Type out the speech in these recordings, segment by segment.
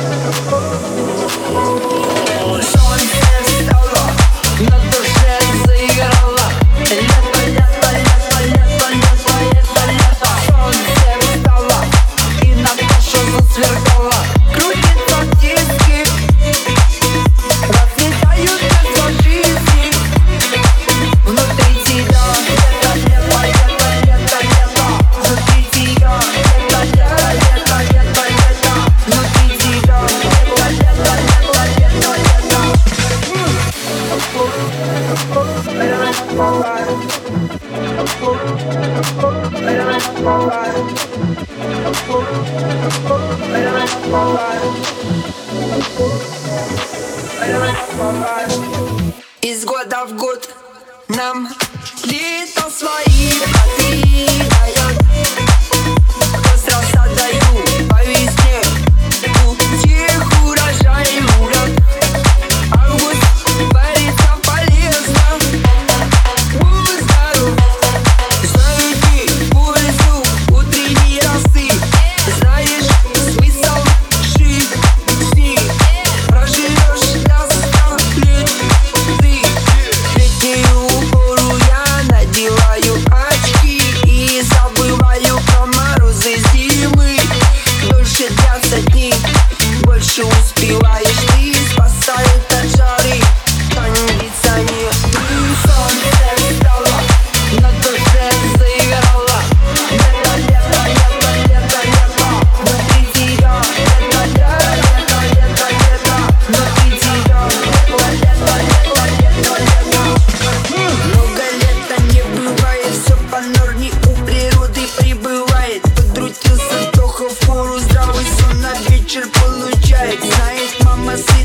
Thank Из года в год нам лето свои, а ты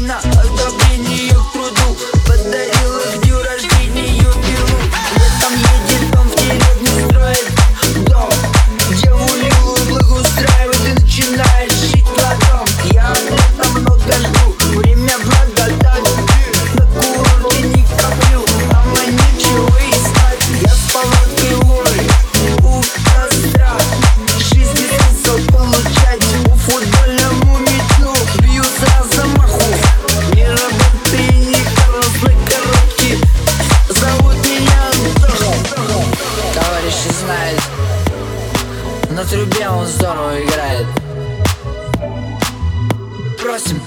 not Uğraşım